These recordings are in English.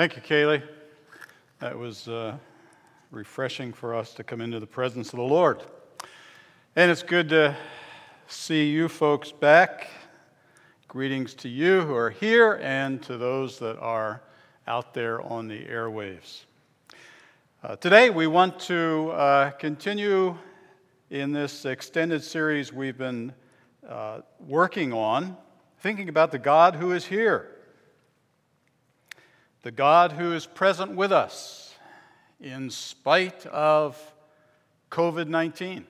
Thank you, Kaylee. That was uh, refreshing for us to come into the presence of the Lord. And it's good to see you folks back. Greetings to you who are here and to those that are out there on the airwaves. Uh, today, we want to uh, continue in this extended series we've been uh, working on, thinking about the God who is here the God who is present with us in spite of COVID 19,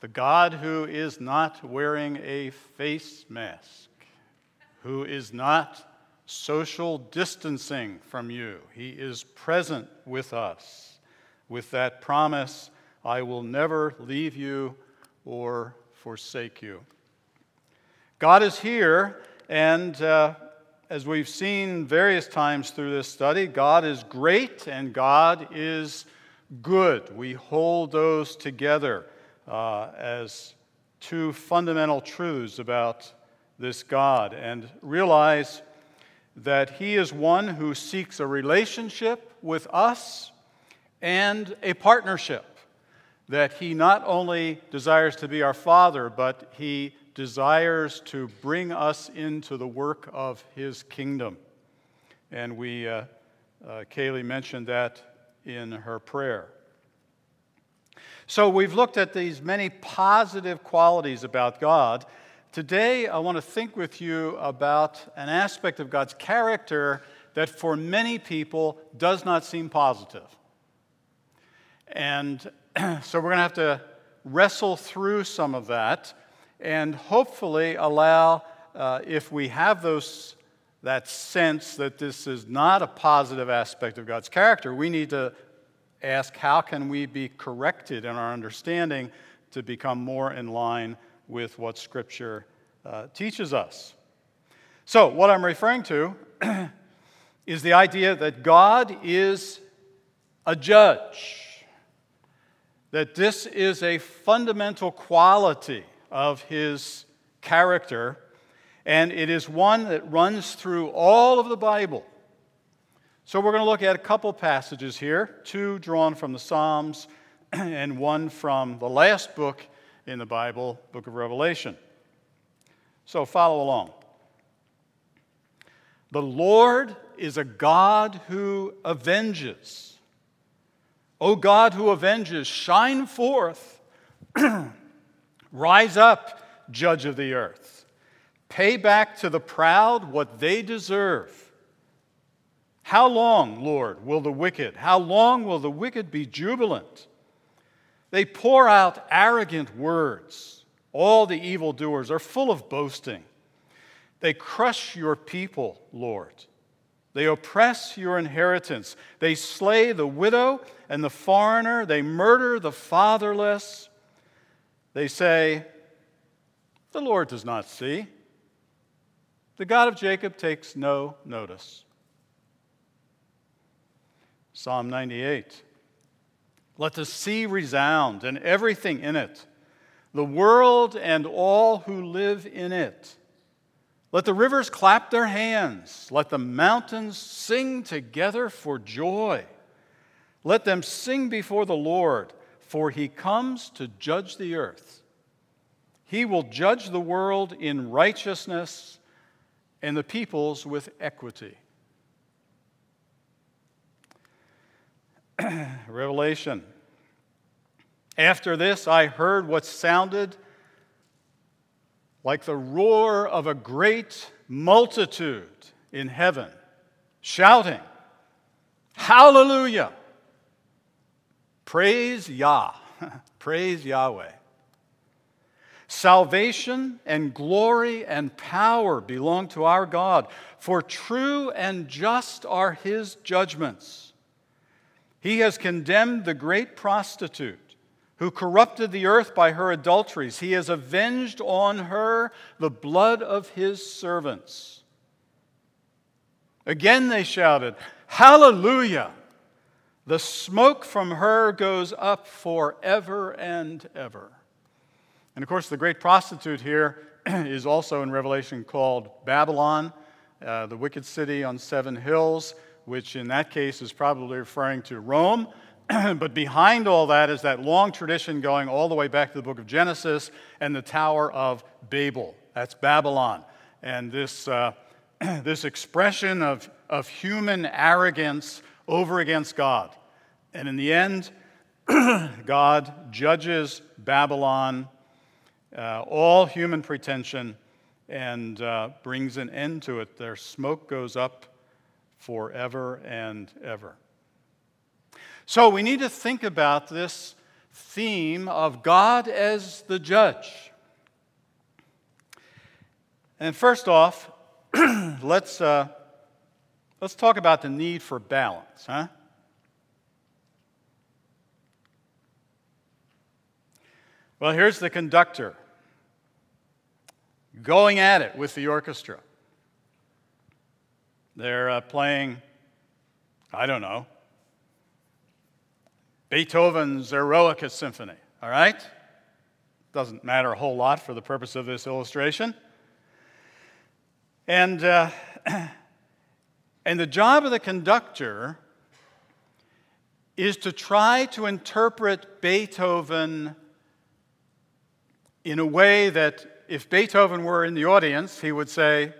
the God who is not wearing a face mask, who is not social distancing from you. He is present with us with that promise I will never leave you or forsake you. God is here, and uh, as we've seen various times through this study, God is great and God is good. We hold those together uh, as two fundamental truths about this God and realize that He is one who seeks a relationship with us and a partnership. That He not only desires to be our Father, but He desires to bring us into the work of his kingdom. And we, uh, uh, Kaylee mentioned that in her prayer. So we've looked at these many positive qualities about God. Today, I want to think with you about an aspect of God's character that for many people does not seem positive. And so we're going to have to wrestle through some of that and hopefully allow, uh, if we have those, that sense that this is not a positive aspect of God's character, we need to ask how can we be corrected in our understanding to become more in line with what Scripture uh, teaches us. So, what I'm referring to is the idea that God is a judge, that this is a fundamental quality of his character, and it is one that runs through all of the Bible. So we're going to look at a couple passages here two drawn from the Psalms and one from the last book in the Bible, book of Revelation. So follow along. The Lord is a God who avenges. O God who avenges, shine forth. Rise up, judge of the earth. Pay back to the proud what they deserve. How long, Lord, will the wicked, how long will the wicked be jubilant? They pour out arrogant words. All the evildoers are full of boasting. They crush your people, Lord. They oppress your inheritance. They slay the widow and the foreigner. They murder the fatherless. They say, The Lord does not see. The God of Jacob takes no notice. Psalm 98. Let the sea resound and everything in it, the world and all who live in it. Let the rivers clap their hands. Let the mountains sing together for joy. Let them sing before the Lord for he comes to judge the earth. He will judge the world in righteousness and the peoples with equity. Revelation. After this, I heard what sounded like the roar of a great multitude in heaven, shouting, Hallelujah! Praise Yah. Praise Yahweh. Salvation and glory and power belong to our God, for true and just are his judgments. He has condemned the great prostitute who corrupted the earth by her adulteries. He has avenged on her the blood of his servants. Again they shouted, Hallelujah! The smoke from her goes up forever and ever. And of course, the great prostitute here is also in Revelation called Babylon, uh, the wicked city on seven hills, which in that case is probably referring to Rome. but behind all that is that long tradition going all the way back to the book of Genesis and the Tower of Babel. That's Babylon. And this, uh, this expression of, of human arrogance over against God. And in the end, God judges Babylon, uh, all human pretension, and uh, brings an end to it. Their smoke goes up forever and ever. So we need to think about this theme of God as the judge. And first off, let's, uh, let's talk about the need for balance, huh? Well, here's the conductor going at it with the orchestra. They're uh, playing, I don't know, Beethoven's Eroica Symphony, all right? Doesn't matter a whole lot for the purpose of this illustration. And, uh, and the job of the conductor is to try to interpret Beethoven in a way that if Beethoven were in the audience, he would say,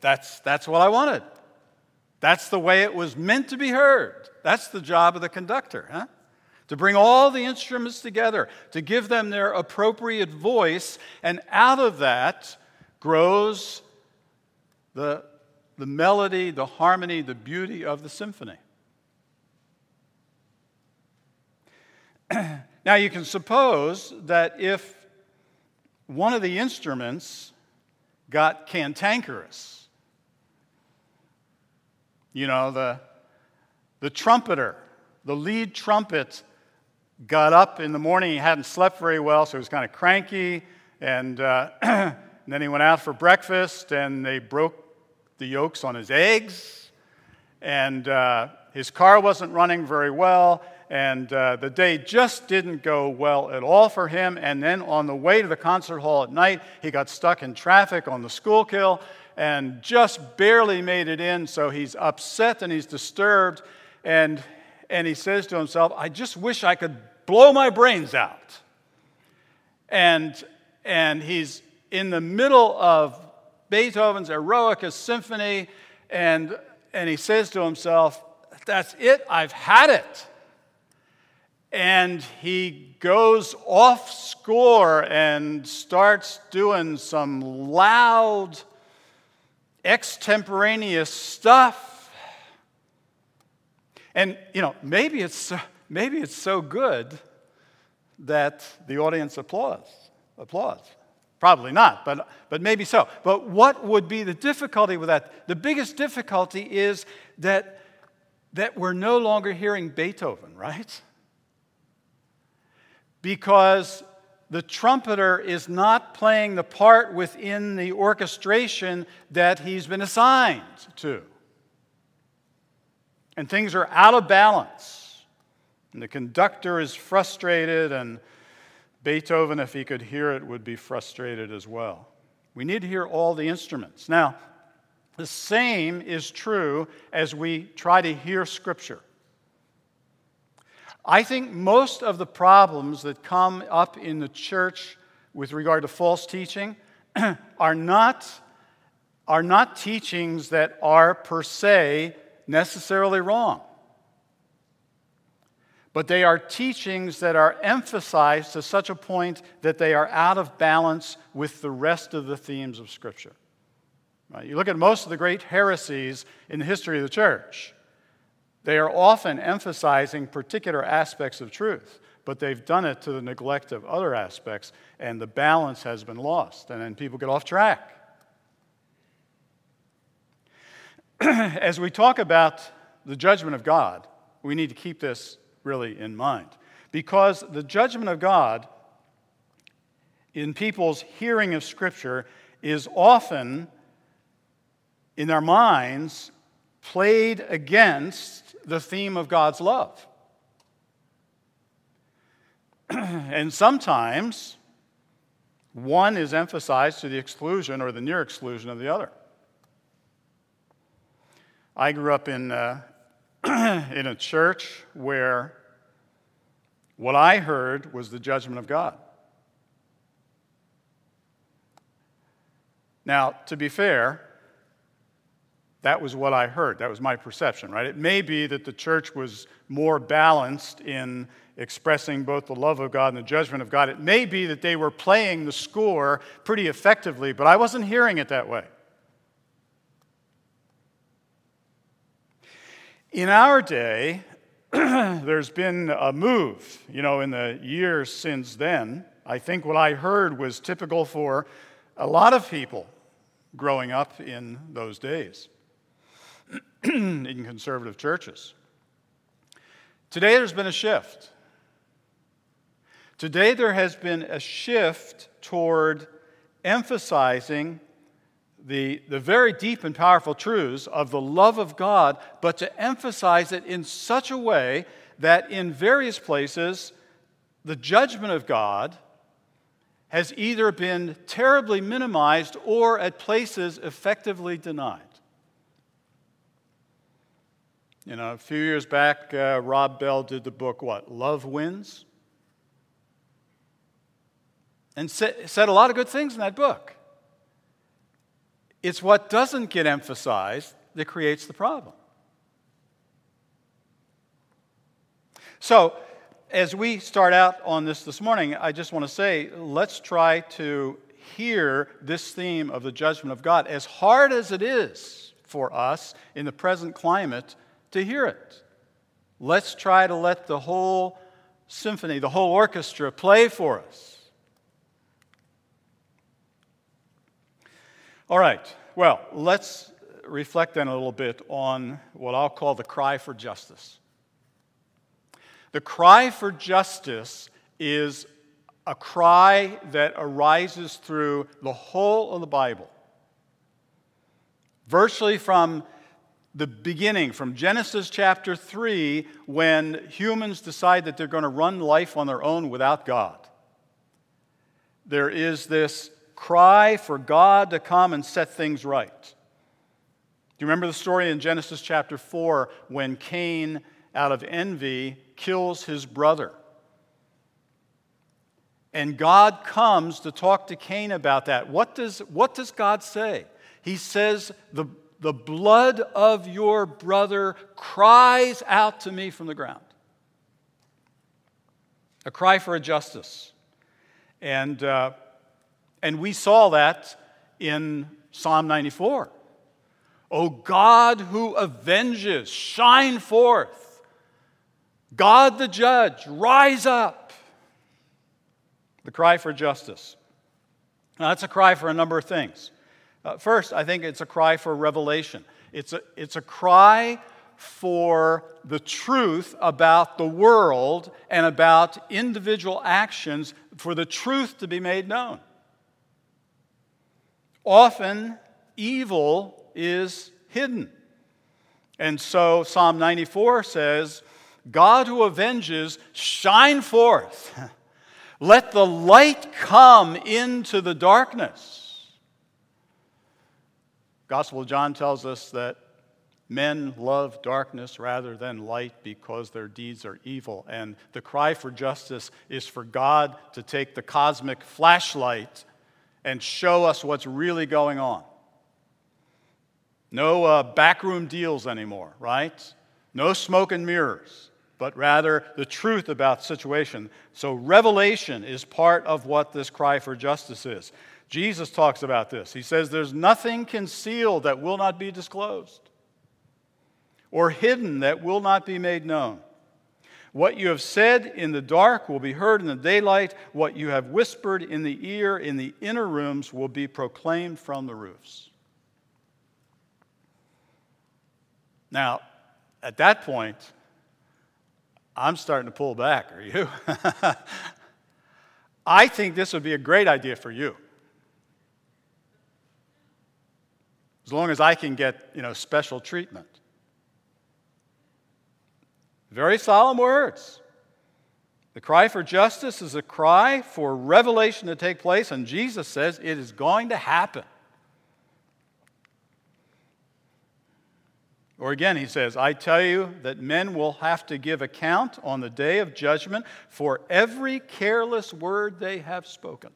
that's, that's what I wanted. That's the way it was meant to be heard. That's the job of the conductor, huh? To bring all the instruments together, to give them their appropriate voice, and out of that grows the, the melody, the harmony, the beauty of the symphony. now, you can suppose that if one of the instruments got cantankerous, you know, the, the trumpeter, the lead trumpet, got up in the morning. He hadn't slept very well, so he was kind of cranky. And, uh, and then he went out for breakfast, and they broke the yolks on his eggs. And uh, his car wasn't running very well. And uh, the day just didn't go well at all for him. And then on the way to the concert hall at night, he got stuck in traffic on the Schuylkill and just barely made it in. So he's upset and he's disturbed. And, and he says to himself, I just wish I could blow my brains out. And, and he's in the middle of Beethoven's Eroica Symphony, and, and he says to himself, That's it, I've had it. And he goes off score and starts doing some loud, extemporaneous stuff. And, you know, maybe it's, maybe it's so good that the audience applauds. applauds. Probably not, but, but maybe so. But what would be the difficulty with that? The biggest difficulty is that, that we're no longer hearing Beethoven, right? Because the trumpeter is not playing the part within the orchestration that he's been assigned to. And things are out of balance. And the conductor is frustrated, and Beethoven, if he could hear it, would be frustrated as well. We need to hear all the instruments. Now, the same is true as we try to hear Scripture. I think most of the problems that come up in the church with regard to false teaching are not, are not teachings that are per se necessarily wrong. But they are teachings that are emphasized to such a point that they are out of balance with the rest of the themes of Scripture. Right? You look at most of the great heresies in the history of the church. They are often emphasizing particular aspects of truth, but they've done it to the neglect of other aspects, and the balance has been lost, and then people get off track. As we talk about the judgment of God, we need to keep this really in mind. Because the judgment of God in people's hearing of Scripture is often, in their minds, played against the theme of God's love. and sometimes one is emphasized to the exclusion or the near exclusion of the other. I grew up in, uh, in a church where what I heard was the judgment of God. Now, to be fair, that was what I heard. That was my perception, right? It may be that the church was more balanced in expressing both the love of God and the judgment of God. It may be that they were playing the score pretty effectively, but I wasn't hearing it that way. In our day, there's been a move, you know, in the years since then. I think what I heard was typical for a lot of people growing up in those days in conservative churches. Today, there's been a shift. Today, there has been a shift toward emphasizing the, the very deep and powerful truths of the love of God, but to emphasize it in such a way that in various places, the judgment of God has either been terribly minimized or at places effectively denied. You know, a few years back, uh, Rob Bell did the book, What? Love Wins? And said, said a lot of good things in that book. It's what doesn't get emphasized that creates the problem. So, as we start out on this this morning, I just want to say let's try to hear this theme of the judgment of God, as hard as it is for us in the present climate to hear it. Let's try to let the whole symphony, the whole orchestra play for us. All right, well, let's reflect then a little bit on what I'll call the cry for justice. The cry for justice is a cry that arises through the whole of the Bible. Virtually from the beginning, from Genesis chapter 3, when humans decide that they're going to run life on their own without God. There is this cry for God to come and set things right. Do you remember the story in Genesis chapter 4 when Cain, out of envy, kills his brother? And God comes to talk to Cain about that. What does, what does God say? He says, the, the blood of your brother cries out to me from the ground. A cry for a justice. And, uh, and we saw that in Psalm 94. O God who avenges, shine forth. God the judge, rise up. The cry for justice. Now, that's a cry for a number of things. Uh, first, I think it's a cry for revelation. It's a, it's a cry for the truth about the world and about individual actions, for the truth to be made known. Often, evil is hidden. And so, Psalm 94 says, God who avenges, shine forth. Let the light come into the darkness. Gospel of John tells us that men love darkness rather than light because their deeds are evil. And the cry for justice is for God to take the cosmic flashlight and show us what's really going on. No uh, backroom deals anymore, right? No smoke and mirrors, but rather the truth about the situation. So, revelation is part of what this cry for justice is. Jesus talks about this. He says, There's nothing concealed that will not be disclosed, or hidden that will not be made known. What you have said in the dark will be heard in the daylight. What you have whispered in the ear in the inner rooms will be proclaimed from the roofs. Now, at that point, I'm starting to pull back. Are you? I think this would be a great idea for you. as long as I can get you know, special treatment. Very solemn words. The cry for justice is a cry for revelation to take place, and Jesus says it is going to happen. Or again, he says, I tell you that men will have to give account on the day of judgment for every careless word they have spoken.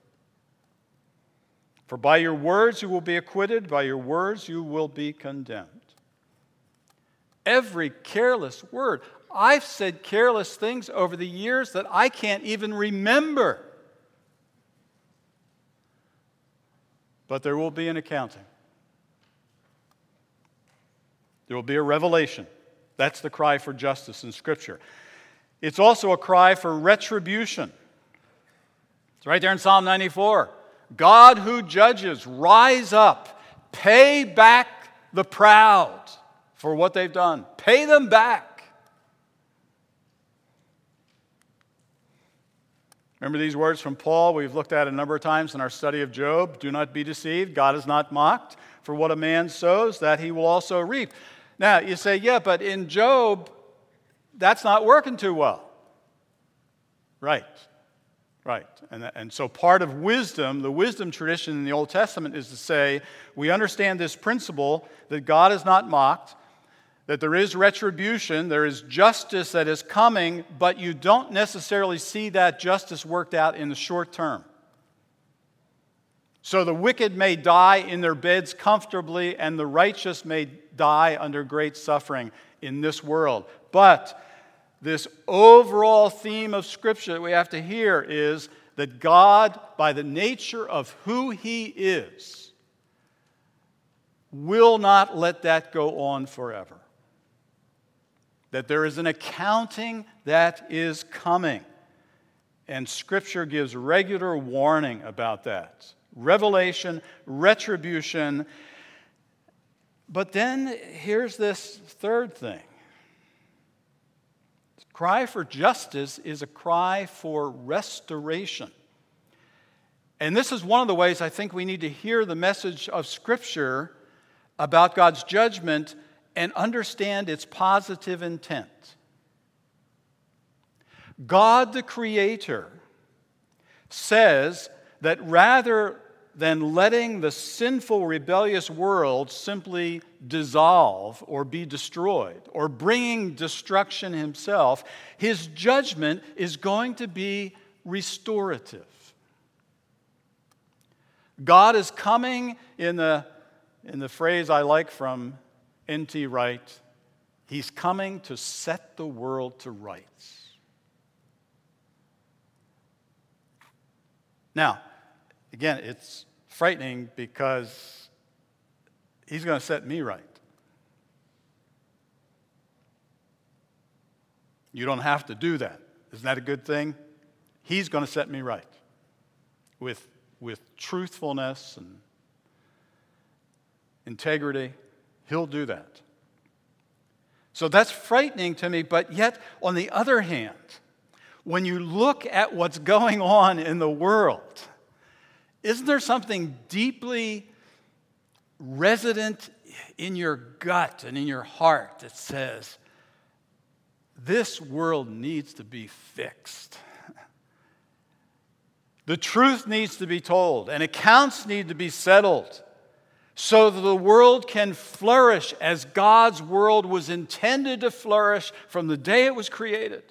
For by your words you will be acquitted, by your words you will be condemned. Every careless word. I've said careless things over the years that I can't even remember. But there will be an accounting. There will be a revelation. That's the cry for justice in Scripture. It's also a cry for retribution. It's right there in Psalm 94. God who judges, rise up, pay back the proud for what they've done, pay them back. Remember these words from Paul we've looked at a number of times in our study of Job. Do not be deceived. God is not mocked. For what a man sows, that he will also reap. Now, you say, yeah, but in Job, that's not working too well. Right. Right. And, and so part of wisdom, the wisdom tradition in the Old Testament is to say, we understand this principle that God is not mocked, that there is retribution, there is justice that is coming, but you don't necessarily see that justice worked out in the short term. So the wicked may die in their beds comfortably, and the righteous may die under great suffering in this world. But this overall theme of Scripture that we have to hear is that God, by the nature of who He is, will not let that go on forever that there is an accounting that is coming. And Scripture gives regular warning about that revelation, retribution. But then here's this third thing cry for justice is a cry for restoration. And this is one of the ways I think we need to hear the message of Scripture about God's judgment and understand its positive intent. God the Creator says that rather than letting the sinful, rebellious world simply dissolve or be destroyed or bringing destruction himself, his judgment is going to be restorative. God is coming in the, in the phrase I like from N.T. Wright, he's coming to set the world to rights. Now, again, it's frightening because he's going to set me right. You don't have to do that. Isn't that a good thing? He's going to set me right with, with truthfulness and integrity. He'll do that. So that's frightening to me, but yet, on the other hand, when you look at what's going on in the world, isn't there something deeply resident in your gut and in your heart that says, this world needs to be fixed? The truth needs to be told, and accounts need to be settled so that the world can flourish as God's world was intended to flourish from the day it was created.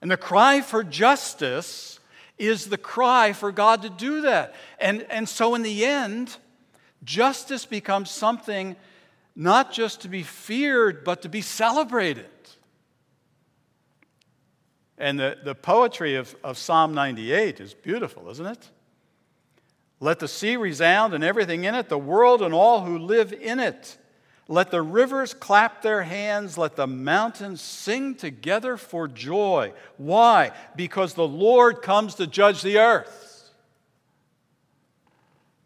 And the cry for justice is the cry for God to do that. And, and so, in the end, justice becomes something not just to be feared, but to be celebrated. And the, the poetry of, of Psalm 98 is beautiful, isn't it? Let the sea resound and everything in it, the world and all who live in it. Let the rivers clap their hands. Let the mountains sing together for joy. Why? Because the Lord comes to judge the earth.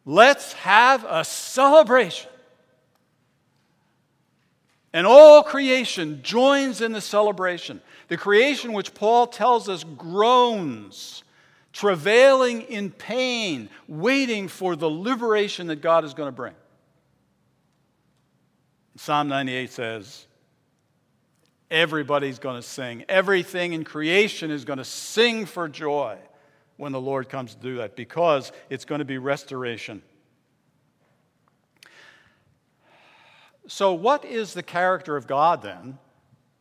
Let's have a celebration. And all creation joins in the celebration. The creation which Paul tells us groans travailing in pain, waiting for the liberation that God is going to bring. Psalm 98 says, Everybody's going to sing. Everything in creation is going to sing for joy when the Lord comes to do that because it's going to be restoration. So, what is the character of God then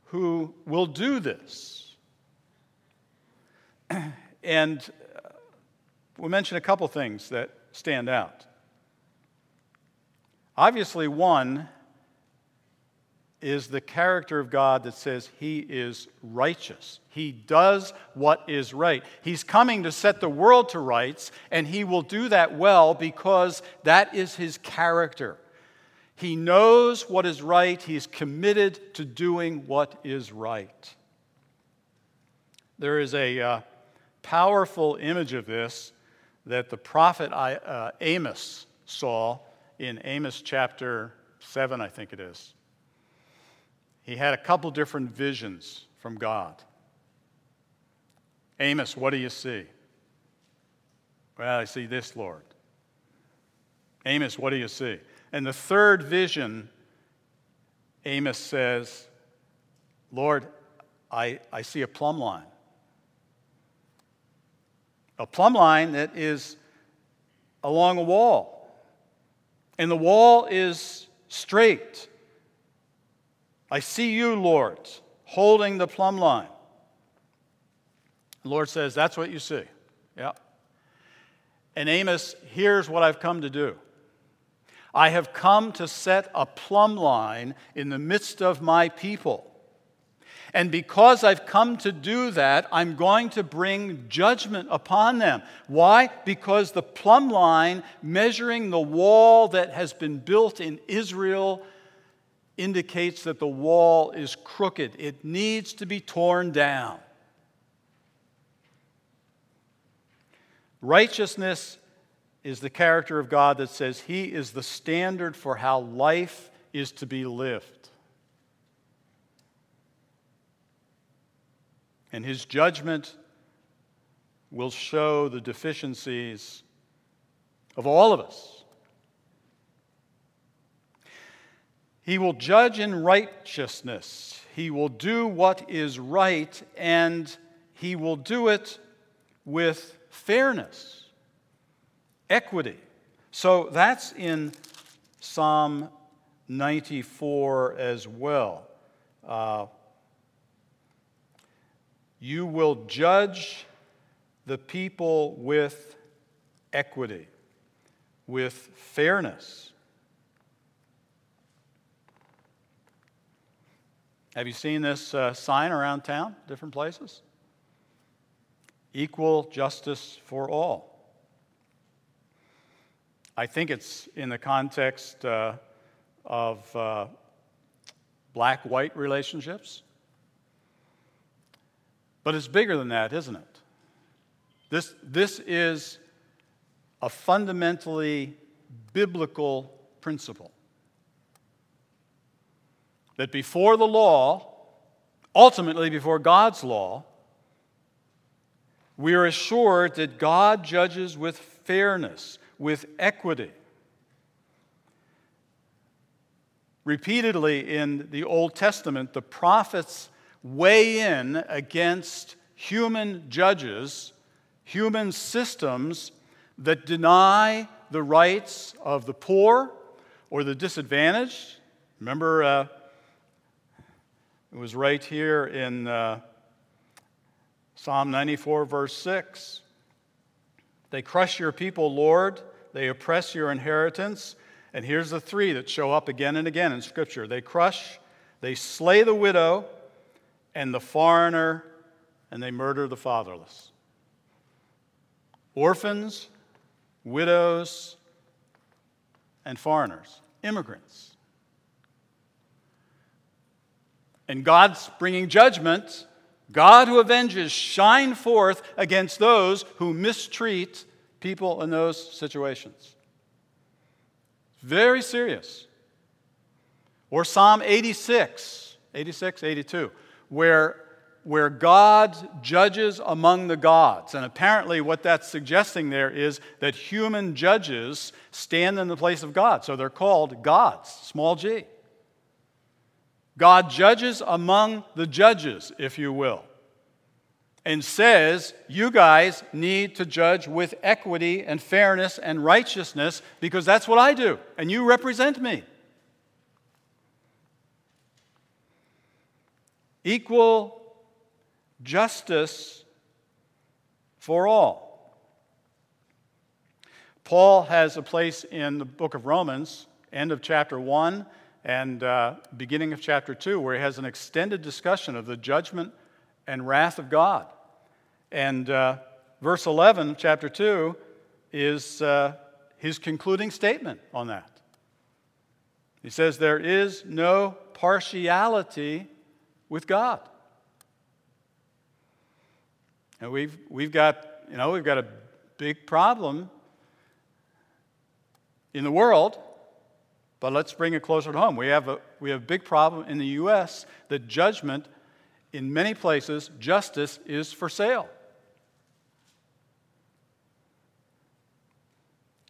who will do this? And uh, we mention a couple things that stand out. Obviously, one is the character of God that says he is righteous. He does what is right. He's coming to set the world to rights, and he will do that well because that is his character. He knows what is right, he's committed to doing what is right. There is a uh, powerful image of this that the prophet uh, Amos saw in Amos chapter 7, I think it is. He had a couple different visions from God. Amos, what do you see? Well, I see this, Lord. Amos, what do you see? And the third vision, Amos says, Lord, I, I see a plumb line. A plumb line that is along a wall. And the wall is straight. I see you, Lord, holding the plumb line. The Lord says, That's what you see. Yeah. And Amos, here's what I've come to do. I have come to set a plumb line in the midst of my people. And because I've come to do that, I'm going to bring judgment upon them. Why? Because the plumb line measuring the wall that has been built in Israel indicates that the wall is crooked. It needs to be torn down. Righteousness is the character of God that says He is the standard for how life is to be lived. And His judgment will show the deficiencies of all of us. He will judge in righteousness. He will do what is right, and He will do it with fairness equity. So that's in Psalm 94 as well. Uh, you will judge the people with equity, with fairness. Have you seen this uh, sign around town, different places? Equal justice for all. I think it's in the context uh, of uh, black white relationships. But it's bigger than that, isn't it? This, this is a fundamentally biblical principle that before the law, ultimately before God's law, we are assured that God judges with fairness, with equity. Repeatedly in the Old Testament, the prophets weigh in against human judges, human systems that deny the rights of the poor or the disadvantaged. Remember, uh, it was right here in uh, Psalm 94, verse 6. They crush your people, Lord. They oppress your inheritance. And here's the three that show up again and again in Scripture they crush, they slay the widow and the foreigner, and they murder the fatherless. Orphans, widows, and foreigners, immigrants. And God's bringing judgment. God who avenges shine forth against those who mistreat people in those situations. Very serious. Or Psalm 86, 86, 82, where, where God judges among the gods. And apparently, what that's suggesting there is that human judges stand in the place of God. So they're called gods, small g. God judges among the judges, if you will and says, You guys need to judge with equity and fairness and righteousness because that's what I do, and you represent me. Equal justice for all. Paul has a place in the book of Romans, end of chapter 1 and uh, beginning of chapter 2, where he has an extended discussion of the judgment and wrath of God. And uh, verse 11, chapter 2, is uh, his concluding statement on that. He says, There is no partiality with God. And we've, we've got, you know, we've got a big problem in the world, but let's bring it closer to home. We have a, we have a big problem in the U.S. that judgment, in many places, justice is for sale.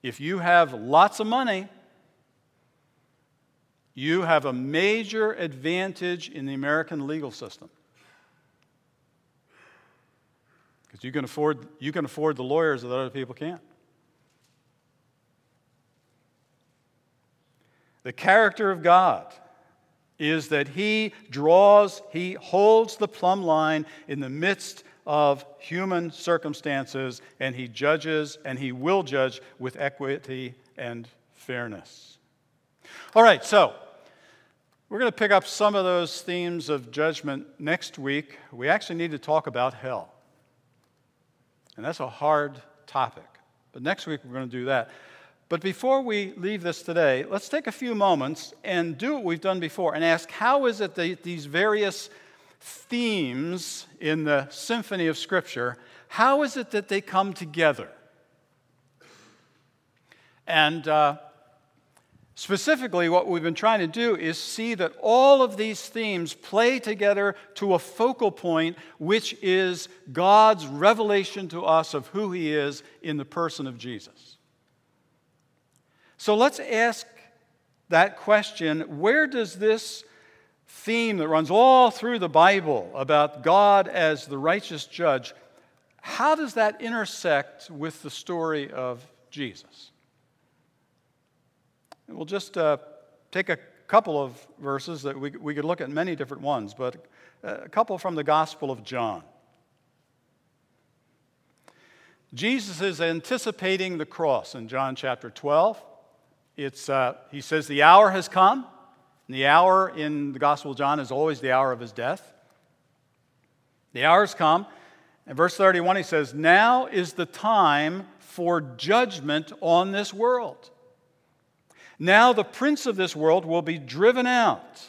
If you have lots of money, you have a major advantage in the American legal system. Because you can afford, you can afford the lawyers that other people can't. The character of God is that He draws, He holds the plumb line in the midst of human circumstances, and He judges, and He will judge with equity and fairness. All right, so we're going to pick up some of those themes of judgment next week. We actually need to talk about hell. And that's a hard topic. But next week we're going to do that. But before we leave this today, let's take a few moments and do what we've done before and ask how is it that these various themes in the symphony of Scripture, how is it that they come together? And uh, specifically, what we've been trying to do is see that all of these themes play together to a focal point, which is God's revelation to us of who He is in the person of Jesus. So let's ask that question where does this theme that runs all through the Bible about God as the righteous judge, how does that intersect with the story of Jesus? And we'll just uh, take a couple of verses that we, we could look at many different ones, but a couple from the Gospel of John. Jesus is anticipating the cross in John chapter 12. It's, uh, he says, The hour has come. And the hour in the Gospel of John is always the hour of his death. The hour has come. In verse 31, he says, Now is the time for judgment on this world. Now the prince of this world will be driven out.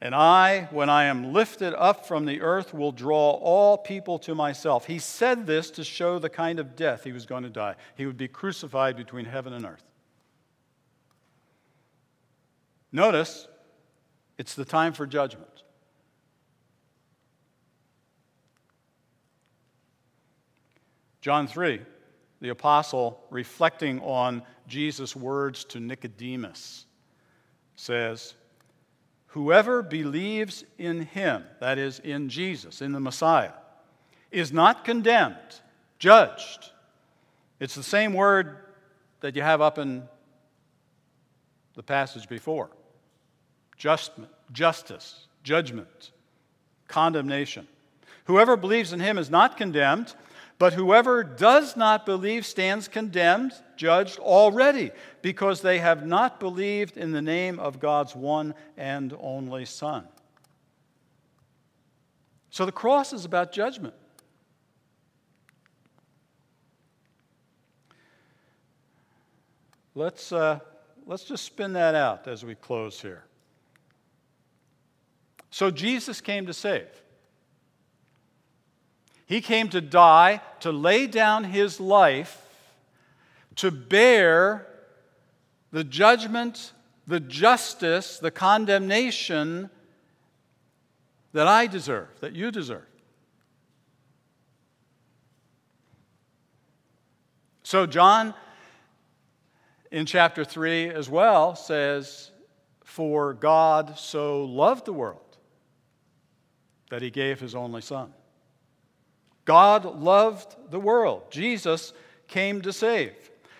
And I, when I am lifted up from the earth, will draw all people to myself. He said this to show the kind of death he was going to die. He would be crucified between heaven and earth. Notice, it's the time for judgment. John 3, the apostle, reflecting on Jesus' words to Nicodemus, says, Whoever believes in him, that is, in Jesus, in the Messiah, is not condemned, judged. It's the same word that you have up in the passage before just, justice, judgment, condemnation. Whoever believes in him is not condemned, but whoever does not believe stands condemned, judged already, because they have not believed in the name of God's one and only Son. So the cross is about judgment. Let's, uh, let's just spin that out as we close here. So Jesus came to save. He came to die, to lay down his life, to bear the judgment, the justice, the condemnation that I deserve, that you deserve. So, John in chapter 3 as well says, For God so loved the world that he gave his only son. God loved the world. Jesus came to save.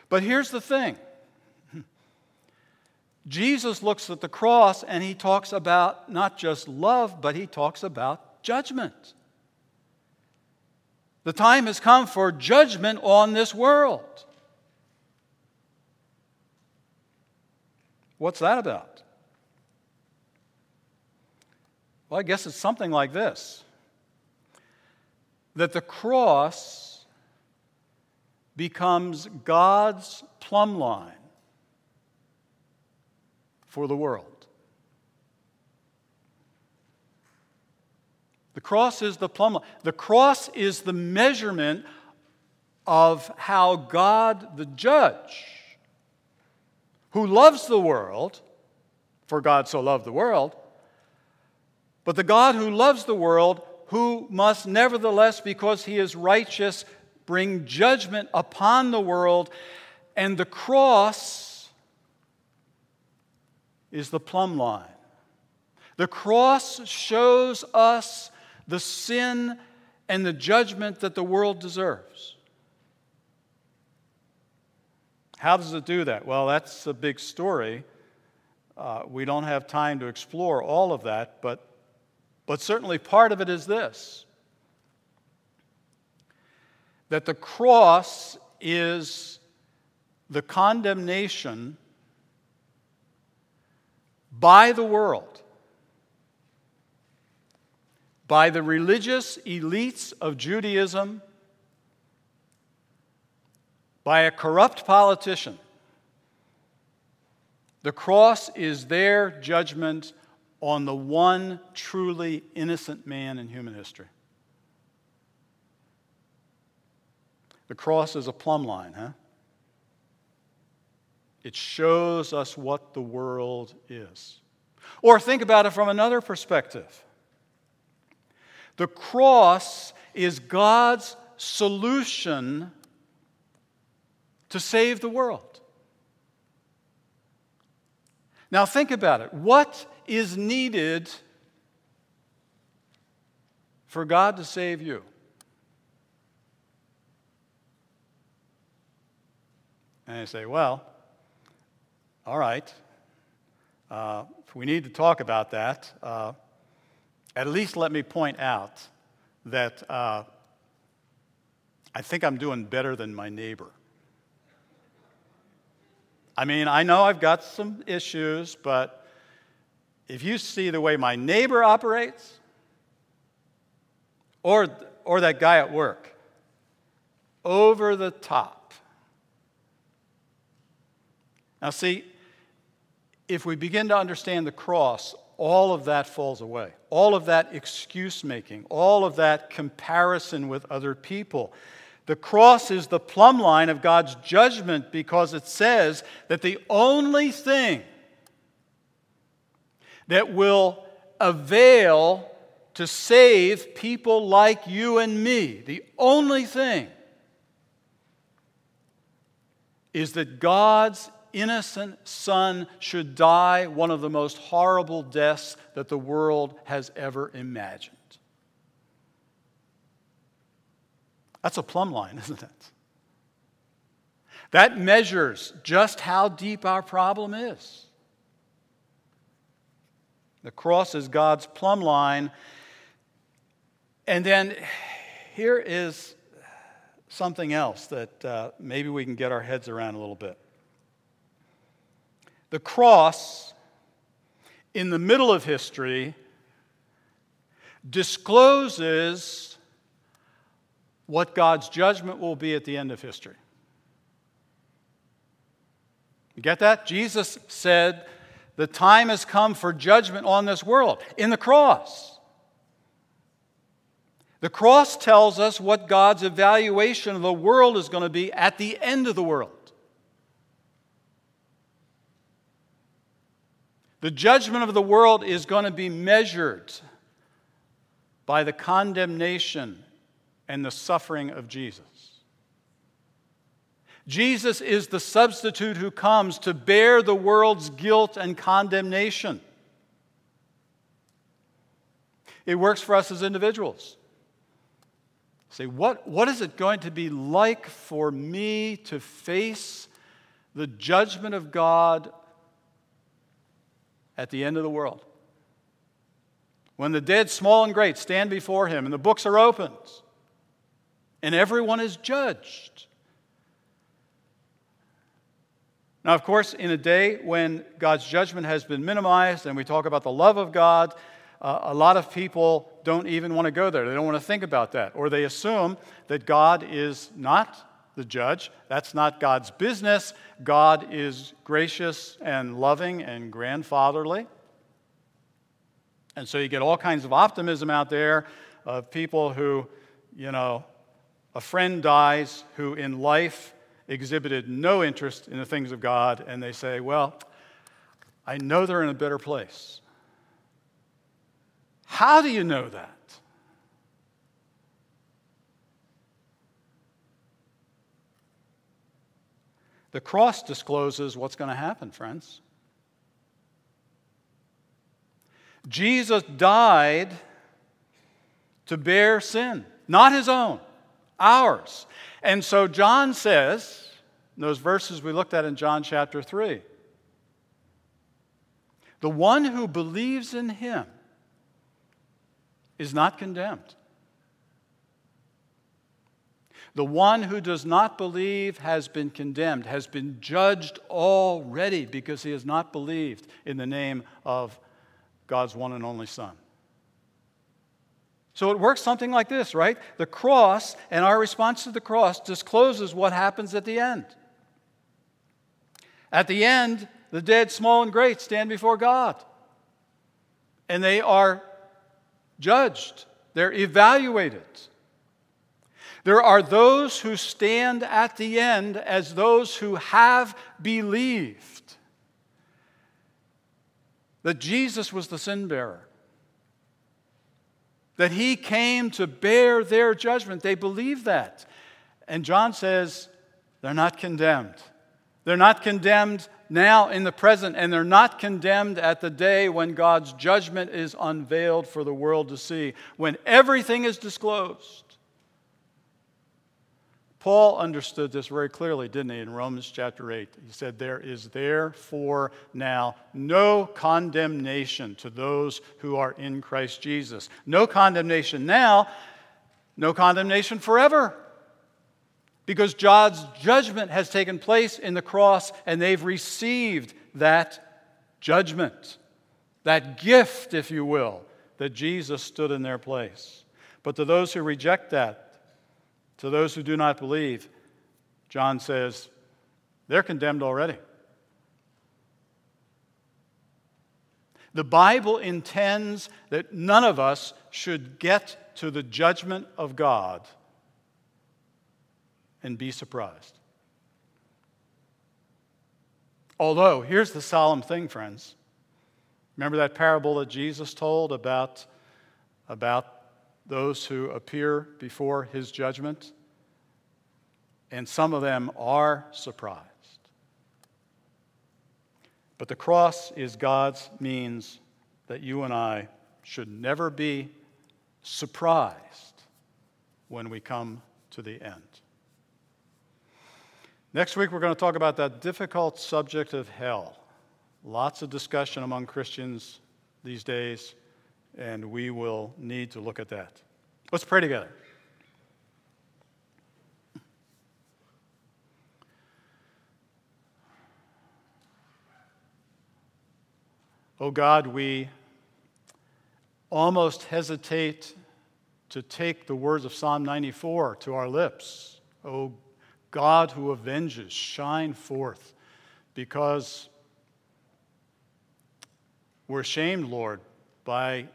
But here's the thing Jesus looks at the cross and he talks about not just love, but he talks about judgment. The time has come for judgment on this world. What's that about? Well, I guess it's something like this that the cross becomes God's plumb line for the world. The cross is the plumb line. The cross is the measurement of how God, the judge, who loves the world, for God so loved the world, but the God who loves the world, who must nevertheless, because he is righteous, bring judgment upon the world. And the cross is the plumb line. The cross shows us the sin and the judgment that the world deserves. How does it do that? Well, that's a big story. Uh, we don't have time to explore all of that, but but certainly part of it is this that the cross is the condemnation by the world, by the religious elites of Judaism, by a corrupt politician. The cross is their judgment on the one truly innocent man in human history. The cross is a plumb line, huh? It shows us what the world is. Or think about it from another perspective. The cross is God's solution to save the world. Now, think about it. What is needed for God to save you? And I say, well, all right. Uh, if we need to talk about that, uh, at least let me point out that uh, I think I'm doing better than my neighbor. I mean, I know I've got some issues, but if you see the way my neighbor operates, or, or that guy at work, over the top. Now, see, if we begin to understand the cross, all of that falls away. All of that excuse making, all of that comparison with other people. The cross is the plumb line of God's judgment because it says that the only thing that will avail to save people like you and me. The only thing is that God's innocent son should die one of the most horrible deaths that the world has ever imagined. That's a plumb line, isn't it? That measures just how deep our problem is. The cross is God's plumb line. And then here is something else that uh, maybe we can get our heads around a little bit. The cross, in the middle of history, discloses what God's judgment will be at the end of history. You get that? Jesus said the time has come for judgment on this world in the cross. The cross tells us what God's evaluation of the world is going to be at the end of the world. The judgment of the world is going to be measured by the condemnation and the suffering of Jesus. Jesus is the substitute who comes to bear the world's guilt and condemnation. It works for us as individuals. Say, what, what is it going to be like for me to face the judgment of God at the end of the world. When the dead, small and great, stand before him and the books are opened and everyone is judged. Now, of course, in a day when God's judgment has been minimized and we talk about the love of God, uh, a lot of people don't even want to go there. They don't want to think about that. Or they assume that God is not the judge. That's not God's business. God is gracious and loving and grandfatherly. And so you get all kinds of optimism out there of people who, you know, a friend dies who in life exhibited no interest in the things of God, and they say, Well, I know they're in a better place. How do you know that? The cross discloses what's going to happen, friends. Jesus died to bear sin, not his own ours. And so John says, those verses we looked at in John chapter 3, the one who believes in him is not condemned. The one who does not believe has been condemned, has been judged already because he has not believed in the name of God's one and only Son. So it works something like this, right? The cross and our response to the cross discloses what happens at the end. At the end, the dead, small and great, stand before God. And they are judged, they're evaluated. There are those who stand at the end as those who have believed that Jesus was the sin bearer that he came to bear their judgment. They believe that. And John says they're not condemned. They're not condemned now in the present, and they're not condemned at the day when God's judgment is unveiled for the world to see, when everything is disclosed. Paul understood this very clearly, didn't he, in Romans chapter 8? He said, There is therefore now no condemnation to those who are in Christ Jesus. No condemnation now, no condemnation forever. Because God's judgment has taken place in the cross and they've received that judgment, that gift, if you will, that Jesus stood in their place. But to those who reject that, to those who do not believe, John says, they're condemned already. The Bible intends that none of us should get to the judgment of God and be surprised. Although, here's the solemn thing, friends. Remember that parable that Jesus told about, about those who appear before his judgment, and some of them are surprised. But the cross is God's means that you and I should never be surprised when we come to the end. Next week, we're going to talk about that difficult subject of hell. Lots of discussion among Christians these days and we will need to look at that. Let's pray together. Oh God, we almost hesitate to take the words of Psalm 94 to our lips. Oh God who avenges, shine forth, because we're shamed, Lord, by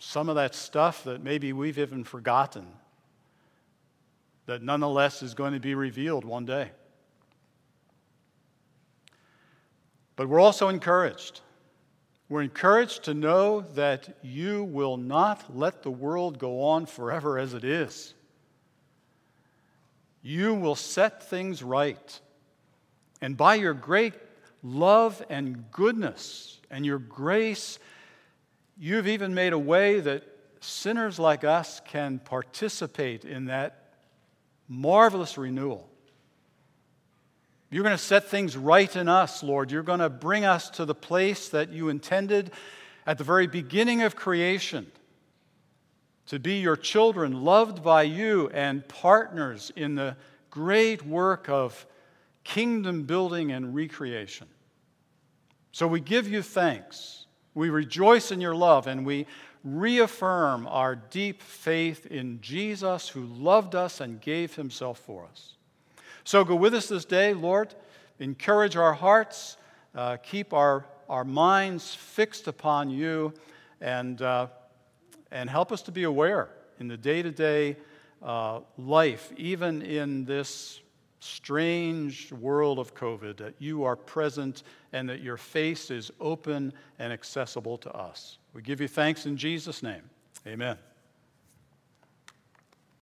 some of that stuff that maybe we've even forgotten, that nonetheless is going to be revealed one day. But we're also encouraged. We're encouraged to know that you will not let the world go on forever as it is. You will set things right. And by your great love and goodness and your grace You've even made a way that sinners like us can participate in that marvelous renewal. You're going to set things right in us, Lord. You're going to bring us to the place that you intended at the very beginning of creation to be your children, loved by you, and partners in the great work of kingdom building and recreation. So we give you thanks. We rejoice in your love, and we reaffirm our deep faith in Jesus who loved us and gave himself for us. So go with us this day, Lord. Encourage our hearts, uh, keep our, our minds fixed upon you, and, uh, and help us to be aware in the day to day life, even in this strange world of COVID, that you are present and that your face is open and accessible to us. We give you thanks in Jesus' name. Amen.